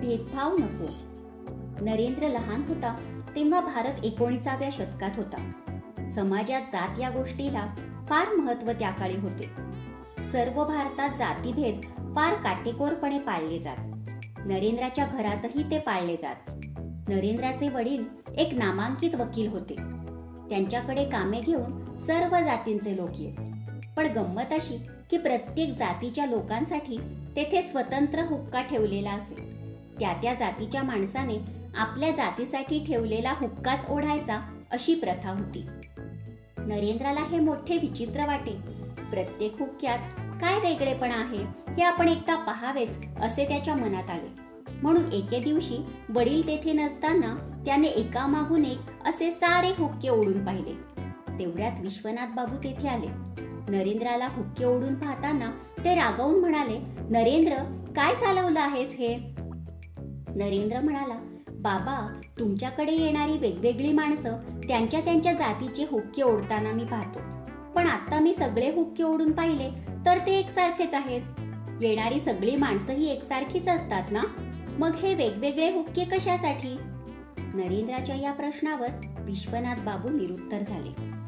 भेदभाव नको. नरेंद्र लहान होता तेव्हा भारत एकोणीसाव्या शतकात होता. समाजात जात या गोष्टीला फार महत्त्व त्या काळी होते. सर्व भारतात जातीभेद फार काटेकोरपणे पाळले जात. नरेंद्राच्या घरातही ते पाळले जात. नरेंद्राचे वडील एक नामांकित वकील होते. त्यांच्याकडे कामे घेऊन सर्व जातींचे लोक येत. पण गंमत अशी की प्रत्येक जातीच्या लोकांसाठी तेथे स्वतंत्र हुक्का ठेवलेला असेल त्या त्या जातीच्या माणसाने आपल्या जातीसाठी ठेवलेला हुक्काच ओढायचा अशी प्रथा होती. नरेंद्राला हे मोठे विचित्र वाटे. प्रत्येक हुक्क्यात काय वेगळेपण आहे हे आपण एकदा पहावेच असे त्याच्या मनात आले. म्हणून एके दिवशी वडील तेथे नसताना त्याने एकामागून एक असे सारे हुक्के ओढून पाहिले. तेवढ्यात विश्वनाथ बाबू तेथे आले. नरेंद्राला हुक्के ओढून पाहताना ते रागावून म्हणाले नरेंद्र काय चालवलं आहेस हे? नरेंद्र म्हणाला बाबा तुमच्याकडे येणारी वेगवेगळी माणसं त्यांच्या त्यांच्या जातीचे हुक्के ओढताना मी पाहतो. पण आता मी सगळे हुक्के ओढून पाहिले तर ते एकसारखेच आहेत. येणारी सगळी माणसं ही एकसारखीच असतात ना? मग हे वेगवेगळे हुक्के कशासाठी? नरेंद्राच्या या प्रश्नावर विश्वनाथ बाबू निरुत्तर झाले.